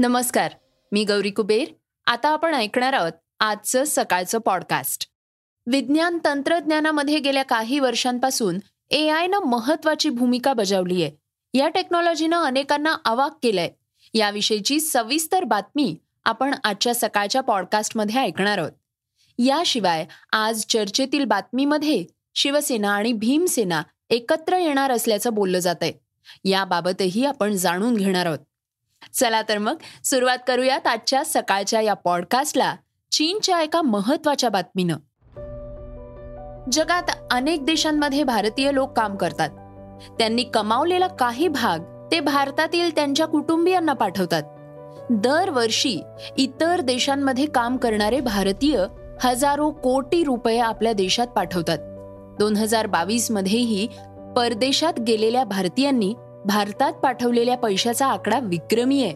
नमस्कार मी गौरी कुबेर. आता आपण ऐकणार आहोत आजचं सकाळचं पॉडकास्ट विज्ञान तंत्रज्ञानामध्ये गेल्या काही वर्षांपासून ए आयनं महत्वाची भूमिका बजावली आहे या टेक्नॉलॉजीनं अनेकांना अवाक केलंय. याविषयीची सविस्तर बातमी आपण आजच्या सकाळच्या पॉडकास्टमध्ये ऐकणार आहोत. याशिवाय आज चर्चेतील बातमीमध्ये शिवसेना आणि भीमसेना एकत्र येणार असल्याचं बोललं जात आहे याबाबतही आपण जाणून घेणार आहोत. चला तर मग सुरुवात करूयात आजच्या सकाळच्या या पॉडकास्टला चीनच्या एका महत्त्वाच्या बातमीनं. जगात अनेक देशांमध्ये भारतीय लोक काम करतात. त्यांनी कमावलेला काही भाग ते भारतातील त्यांच्या कुटुंबियांना पाठवतात. दरवर्षी इतर देशांमध्ये काम करणारे भारतीय हजारो कोटी रुपये आपल्या देशात पाठवतात. दोन हजार बावीस मध्येही परदेशात गेलेल्या भारतीयांनी भारतात पाठवलेल्या पैशाचा आकडा विक्रमी आहे.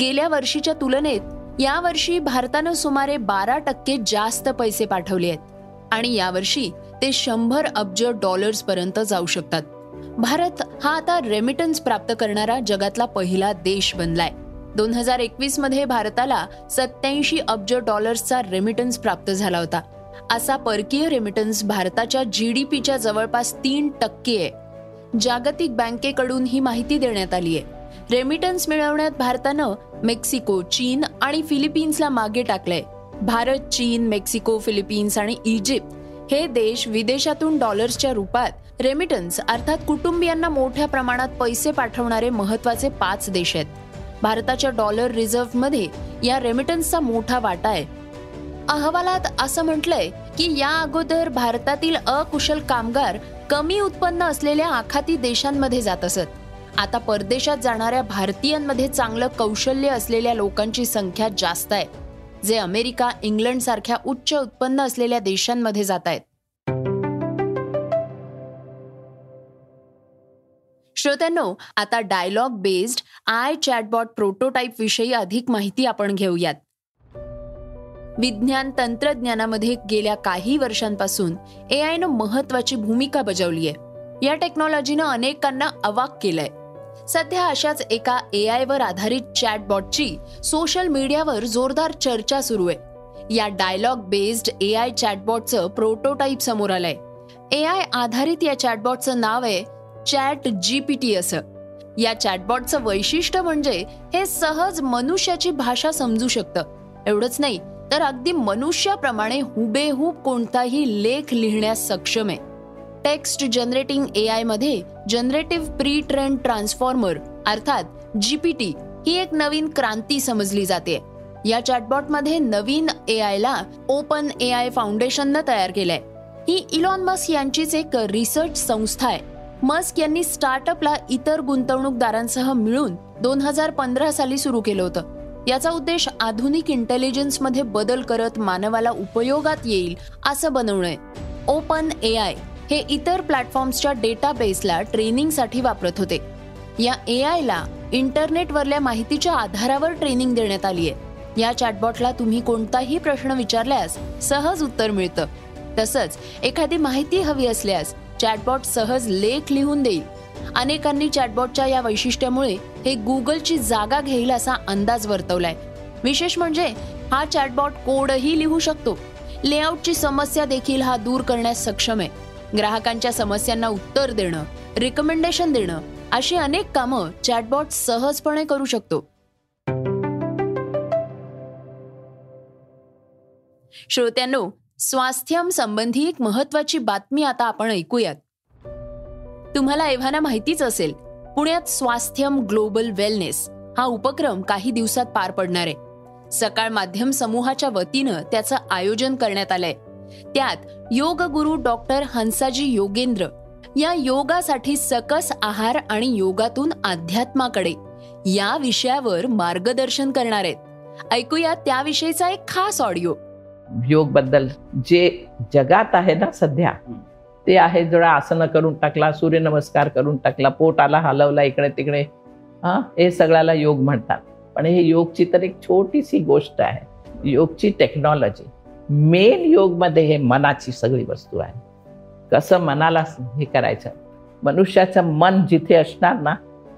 गेल्या वर्षीच्या तुलनेत यावर्षी भारतानं सुमारे बारा टक्के जास्त पैसे पाठवले आहेत आणि यावर्षी ते शंभर अब्ज डॉलर्स पर्यंत जाऊ शकतात. भारत हा आता रेमिटन्स प्राप्त करणारा जगातला पहिला देश बनलाय. दोन हजार एकवीसमध्ये भारताला सत्याऐंशी अब्ज डॉलर्सचा रेमिटन्स प्राप्त झाला होता. असा परकीय रेमिटन्स भारताच्या जीडीपीच्या जवळपास तीन टक्के आहे. जागतिक बँकेकडून ही माहिती देण्यात आली आहे. रेमिटन्स मिळवण्यात भारतानं मेक्सिको चीन आणि फिलिपिन्सला मागे टाकलंय. भारत चीन मेक्सिको फिलिपिन्स आणि इजिप्त हे देश विदेशातून डॉलर्सच्या रूपात रेमिटन्स अर्थात कुटुंबियांना मोठ्या प्रमाणात पैसे पाठवणारे महत्त्वाचे पाच देश आहेत. भारताच्या डॉलर रिझर्व्हमध्ये या रेमिटन्सचा मोठा वाटा आहे. अहवालात असं म्हटलंय की या अगोदर भारतातील अकुशल कामगार कमी उत्पन्न असलेल्या आखाती देशांमध्ये जात असत. आता परदेशात जाणाऱ्या भारतीयांमध्ये चांगलं कौशल्य असलेल्या लोकांची संख्या जास्त आहे जे अमेरिका इंग्लंड सारख्या उच्च उत्पन्न असलेल्या देशांमध्ये जात आहेत. श्रोत्यांनो आता dialogue based AI chatbot prototype विषयी अधिक माहिती आपण घेऊयात. विज्ञान तंत्रज्ञानामध्ये गेल्या काही वर्षांपासून ए आयनं महत्वाची भूमिका बजावली आहे या टेक्नॉलॉजीनं अनेकांना अवाक केलंय. सध्या अशाच एका ए आय वर आधारित चॅटबॉटची सोशल मीडियावर जोरदार चर्चा सुरू आहे. या डायलॉग बेस्ड ए आय चॅटबॉटचं प्रोटोटाईप समोर आलंय. ए आय आधारित या चॅटबॉटचं नाव आहे चॅट जीपीटी असं. या चॅटबॉटचं वैशिष्ट्य म्हणजे हे सहज मनुष्याची भाषा समजू शकतं. एवढंच नाही तर अगदी मनुष्याप्रमाणे हुबेहूब कोणताही लेख लिहिण्यास सक्षम आहे. टेक्स्ट जनरेटिंग ए आयमध्ये जनरेटिव्ह प्री ट्रेंड ट्रान्सफॉर्मर अर्थात जीपीटी ही एक नवीन क्रांती समजली जाते. या चॅटबॉटमध्ये नवीन ए आय ला ओपन ए आय फाउंडेशननं तयार केलंय. ही इलॉन मस्क यांचीच एक रिसर्च संस्था आहे. मस्क यांनी स्टार्टअपला इतर गुंतवणूकदारांसह मिळून दोन हजार पंधरा साली सुरू केलं होतं. याचा उद्देश आधुनिक इंटेलिजन्समध्ये बदल करत मानवाला उपयोगात येईल असं बनवणंय ओपन ए आय हे इतर प्लॅटफॉर्म्सच्या डेटाबेसला ट्रेनिंगसाठी वापरत होते. या ए आयला इंटरनेटवरल्या माहितीच्या आधारावर ट्रेनिंग देण्यात आली आहे. या चॅटबॉटला तुम्ही कोणताही प्रश्न विचारल्यास सहज उत्तर मिळतं. तसंच एखादी माहिती हवी असल्यास चॅटबॉट सहज लेख लिहून देईल. अनेकांनी चॅटबॉटच्या या वैशिष्ट्यामुळे हे गुगलची जागा घेईल असा अंदाज वर्तवलाय. विशेष म्हणजे हा चॅटबॉट कोडही लिहू शकतो. लेआउटची समस्या देखील हा दूर करण्यास सक्षम आहे. ग्राहकांच्या समस्यांना उत्तर देणं रिकमेंडेशन देणं अशी अनेक कामं चॅटबॉट सहजपणे करू शकतो. श्रोत्यांनो स्वास्थ्यम संबंधी एक महत्वाची बातमी आता आपण ऐकूयात. तुम्हाला एव्हाना माहितीच असेल पुण्यात स्वास्थ्यम ग्लोबल वेलनेस हा उपक्रम काही दिवसात पार पडणार आहे. सकाळ माध्यम समूहाच्या वतीनं त्याचं आयोजन करण्यात आलंय. त्यात योग गुरु डॉक्टर हंसाजी योगेंद्र या योगासाठी सकस आहार आणि योगातून अध्यात्माकडे या विषयावर मार्गदर्शन करणार आहेत. ऐकूया त्याविषयीचा एक खास ऑडिओ. योगबद्दल जे जगात आहे ना सध्या ते आहे जरा आसनं करून टाकला सूर्यनमस्कार करून टाकला पोटाला हलवला इकडे तिकडे हा हे सगळ्याला योग म्हणतात. पण हे योगची तर एक छोटीशी गोष्ट आहे. योगची टेक्नॉलॉजी मेन योगमध्ये हे मनाची सगळी वस्तू आहे. कसं मनाला हे करायचं? मनुष्याचं मन जिथे असणार ना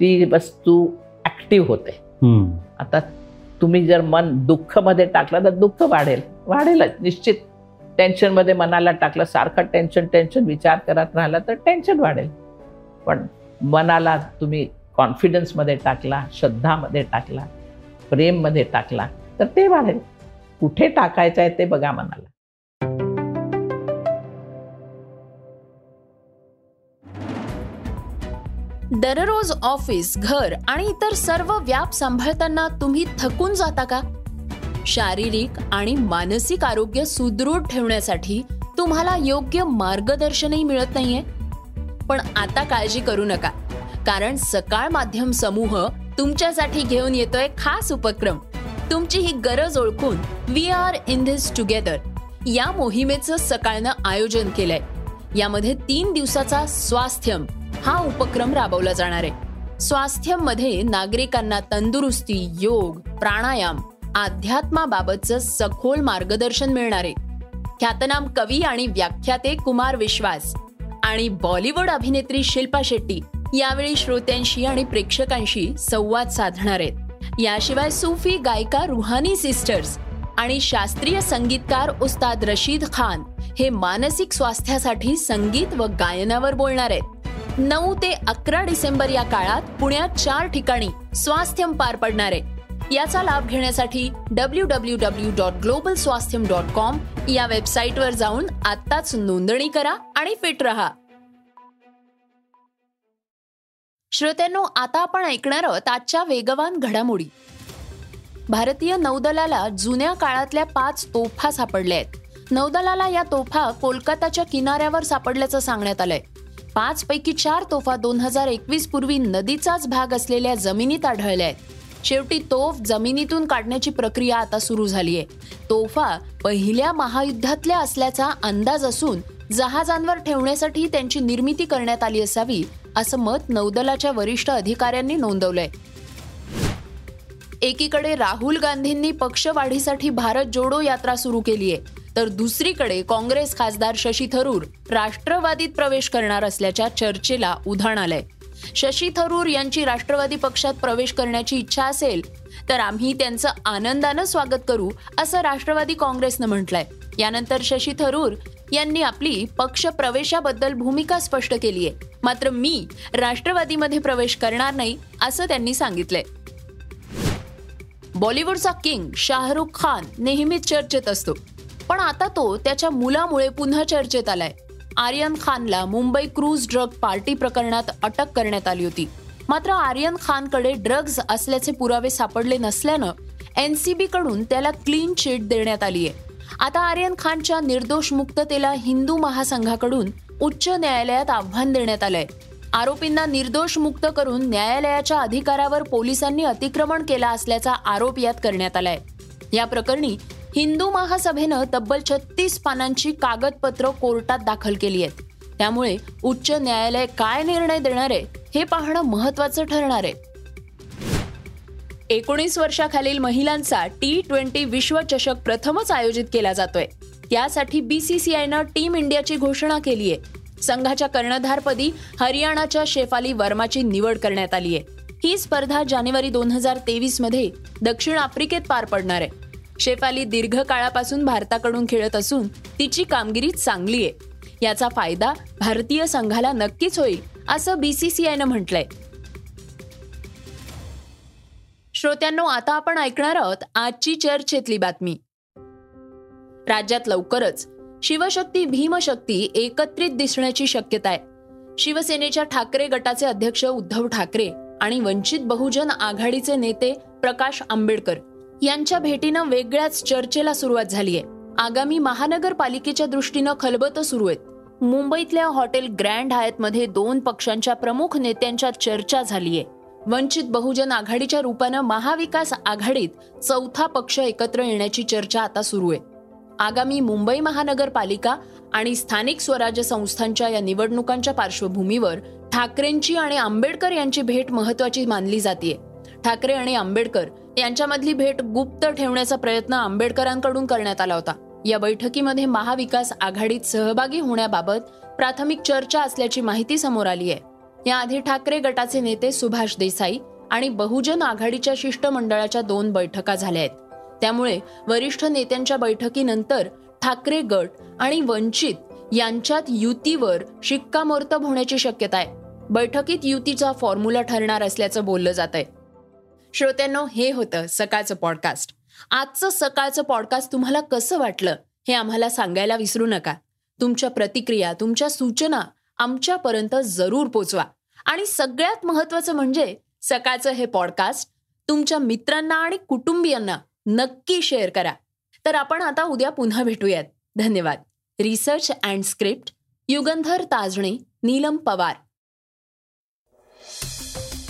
ती वस्तू ऍक्टिव्ह होते. आता तुम्ही जर मन दुःखमध्ये टाकलं तर दुःख वाढेल. वाढेलच निश्चित. टेन्शनमध्ये मनाला टाकलं सारखं टेन्शन टेन्शन विचार करत राहिला तर टेन्शन वाढेल. पण मनाला तुम्ही कॉन्फिडन्समध्ये टाकला श्रद्धामध्ये टाकला प्रेममध्ये टाकला तर ते वाढेल. कुठे टाकायचं आहे ते बघा मनाला. दररोज ऑफिस घर आणि इतर सर्व व्याप सांभाळताना तुम्ही थकून जाता का? शारीरिक आणि मानसिक आरोग्य सुदृढ ठेवण्यासाठी तुम्हाला योग्य मार्गदर्शनही मिळत नाहीये. पण आता काळजी करू नका कारण सकाळ माध्यम समूह तुमच्यासाठी घेऊन येतोय खास उपक्रम. तुमची ही गरज ओळखून we are in this together या मोहिमेचं सकाळनं आयोजन केलंय. यामध्ये तीन दिवसाचा स्वास्थ्यम हा उपक्रम राबवला जाणार आहे. स्वास्थ्यममध्ये नागरिकांना तंदुरुस्ती योग प्राणायाम अध्यात्माबाबतचं सखोल मार्गदर्शन मिळणार. आहे ख्यातनाम कवी आणि व्याख्याते कुमार विश्वास आणि बॉलिवूड अभिनेत्री शिल्पा शेट्टी यावेळी श्रोत्यांशी आणि प्रेक्षकांशी संवाद साधणार आहेत. याशिवाय सुफी गायिका रुहानी सिस्टर्स आणि शास्त्रीय संगीतकार उस्ताद रशीद खान हे मानसिक स्वास्थ्यासाठी संगीत व गायनावर बोलणार आहेत. नऊ ते अकरा डिसेंबर या काळात पुण्यात चार ठिकाणी स्वास्थ्यम पार पडणार आहे. याचा लाभ घेण्यासाठी W W W dot global Swasthyam dot com या वेबसाईटवर जाऊन आत्ताच नोंदणी करा आणि फिट रहा. श्रोत्यांनो आता आपण ऐकणार आहोत आजच्या वेगवान घडामोडी. भारतीय नौदलाला जुन्या काळातल्या पाच तोफा सापडल्या आहेत. नौदलाला या तोफा कोलकाताच्या किनाऱ्यावर सापडल्याचं सांगण्यात आलंय. पाच पैकी चार तोफा दोन हजार एकवीस पूर्वी नदीचाच भाग असलेल्या जमिनीत आढळल्या आहेत. शेवटी तोफ जमिनीतून काढण्याची प्रक्रिया आता सुरू झालीय. तोफा पहिल्या महायुद्धातल्या असल्याचा अंदाज असून जहाजांवर ठेवण्यासाठी त्यांची निर्मिती करण्यात आली असावी असं मत नौदलाच्या वरिष्ठ अधिकाऱ्यांनी नोंदवलंय. एकीकडे राहुल गांधींनी पक्षवाढीसाठी भारत जोडो यात्रा सुरू केली आहे तर दुसरीकडे काँग्रेस खासदार शशी थरूर राष्ट्रवादीत प्रवेश करणार असल्याच्या चर्चेला उधाण आलंय. शशी थरूर यांची राष्ट्रवादी पक्षात प्रवेश करण्याची इच्छा असेल तर आम्ही त्यांचं आनंदानं स्वागत करू असं राष्ट्रवादी काँग्रेसनं म्हटलंय. यानंतर शशी थरूर यांनी आपली पक्ष प्रवेशाबद्दल भूमिका स्पष्ट केली आहे. मात्र मी राष्ट्रवादीमध्ये प्रवेश करणार नाही असं त्यांनी सांगितलंय. बॉलिवूडचा किंग शाहरुख खान नेहमीच चर्चेत असतो. पण आता तो त्याच्या मुलामुळे पुन्हा चर्चेत आलाय. आर्यन खानला मुंबई क्रूज ड्रग पार्टी प्रकरणात अटक करण्यात आली होती. मात्र आर्यन खानकडे ड्रग्ज असल्याचे पुरावे सापडले नसल्यानं एनसीबी कडून त्याला क्लीन चिट देण्यात आली आहे. आता आर्यन खानच्या निर्दोष मुक्ततेला हिंदू महासंघाकडून उच्च न्यायालयात आव्हान देण्यात आलंय. आरोपींना निर्दोष मुक्त करून न्यायालयाच्या अधिकारावर पोलिसांनी अतिक्रमण केला असल्याचा आरोप यात करण्यात आलाय. या प्रकरणी हिंदू महासभेनं तब्बल छत्तीस पानांची कागदपत्र कोर्टात दाखल केली आहेत. त्यामुळे उच्च न्यायालय काय निर्णय देणार आहे हे पाहणं महत्वाचं ठरणार आहे. एकोणीस वर्षाखालील महिलांचा टी ट्वेंटी विश्वचषक प्रथमच आयोजित केला जातोय. त्यासाठी बीसीसीआयनं टीम इंडियाची घोषणा केली आहे. संघाच्या कर्णधारपदी हरियाणाच्या शेफाली वर्माची निवड करण्यात आली आहे. ही स्पर्धा जानेवारी दोन हजार तेवीसमध्ये दक्षिण आफ्रिकेत पार पडणार आहे. शेफाली दीर्घकाळापासून भारताकडून खेळत असून तिची कामगिरी चांगली आहे. याचा फायदा भारतीय संघाला नक्कीच होईल असं बीसीसीआयनं म्हटलंय. श्रोत्यांनो आता आपण ऐकणार आहोत आजची चर्चेतली बातमी. राज्यात लवकरच शिवशक्ती भीमशक्ती एकत्रित दिसण्याची शक्यता आहे. शिवसेनेच्या ठाकरे गटाचे अध्यक्ष उद्धव ठाकरे आणि वंचित बहुजन आघाडीचे नेते प्रकाश आंबेडकर यांच्या भेटीनं वेगळ्याच चर्चेला सुरुवात झाली आहे आगामी महानगरपालिकेच्या दृष्टीनं खलबतं सुरू आहेत. मुंबईतल्या हॉटेल ग्रँडमध्ये दोन पक्षांच्या प्रमुख नेत्यांच्या चर्चा झालीय. वंचित बहुजन आघाडीच्या रूपानं महाविकास आघाडीत चौथा पक्ष एकत्र येण्याची चर्चा आता सुरू आहे. आगामी मुंबई महानगरपालिका आणि स्थानिक स्वराज्य संस्थांच्या या निवडणुकांच्या पार्श्वभूमीवर ठाकरेंची आणि आंबेडकर यांची भेट महत्वाची मानली जाते ठाकरे आणि आंबेडकर यांच्यामधली भेट गुप्त ठेवण्याचा प्रयत्न आंबेडकरांकडून करण्यात आला होता. या बैठकीमध्ये महाविकास आघाडीत सहभागी होण्याबाबत प्राथमिक चर्चा असल्याची माहिती समोर आली आहे. याआधी ठाकरे गटाचे नेते सुभाष देसाई आणि बहुजन आघाडीच्या शिष्टमंडळाच्या दोन बैठका झाल्या आहेत. त्यामुळे वरिष्ठ नेत्यांच्या बैठकीनंतर ठाकरे गट आणि वंचित यांच्यात युतीवर शिक्कामोर्तब होण्याची शक्यता आहे. बैठकीत युतीचा फॉर्म्युला ठरणार असल्याचं बोललं जात आहे श्रोत्यांनो हे होतं सकाळचं पॉडकास्ट आजचं सकाळचं पॉडकास्ट तुम्हाला कसं वाटलं हे आम्हाला सांगायला विसरू नका. तुमच्या प्रतिक्रिया तुमच्या सूचना आमच्यापर्यंत जरूर पोचवा. आणि सगळ्यात महत्वाचं म्हणजे सकाळचं हे पॉडकास्ट तुमच्या मित्रांना आणि कुटुंबियांना नक्की शेअर करा. तर आपण आता उद्या पुन्हा भेटूयात. धन्यवाद. Research and script Yugandhar Tajne Neelam Pawar.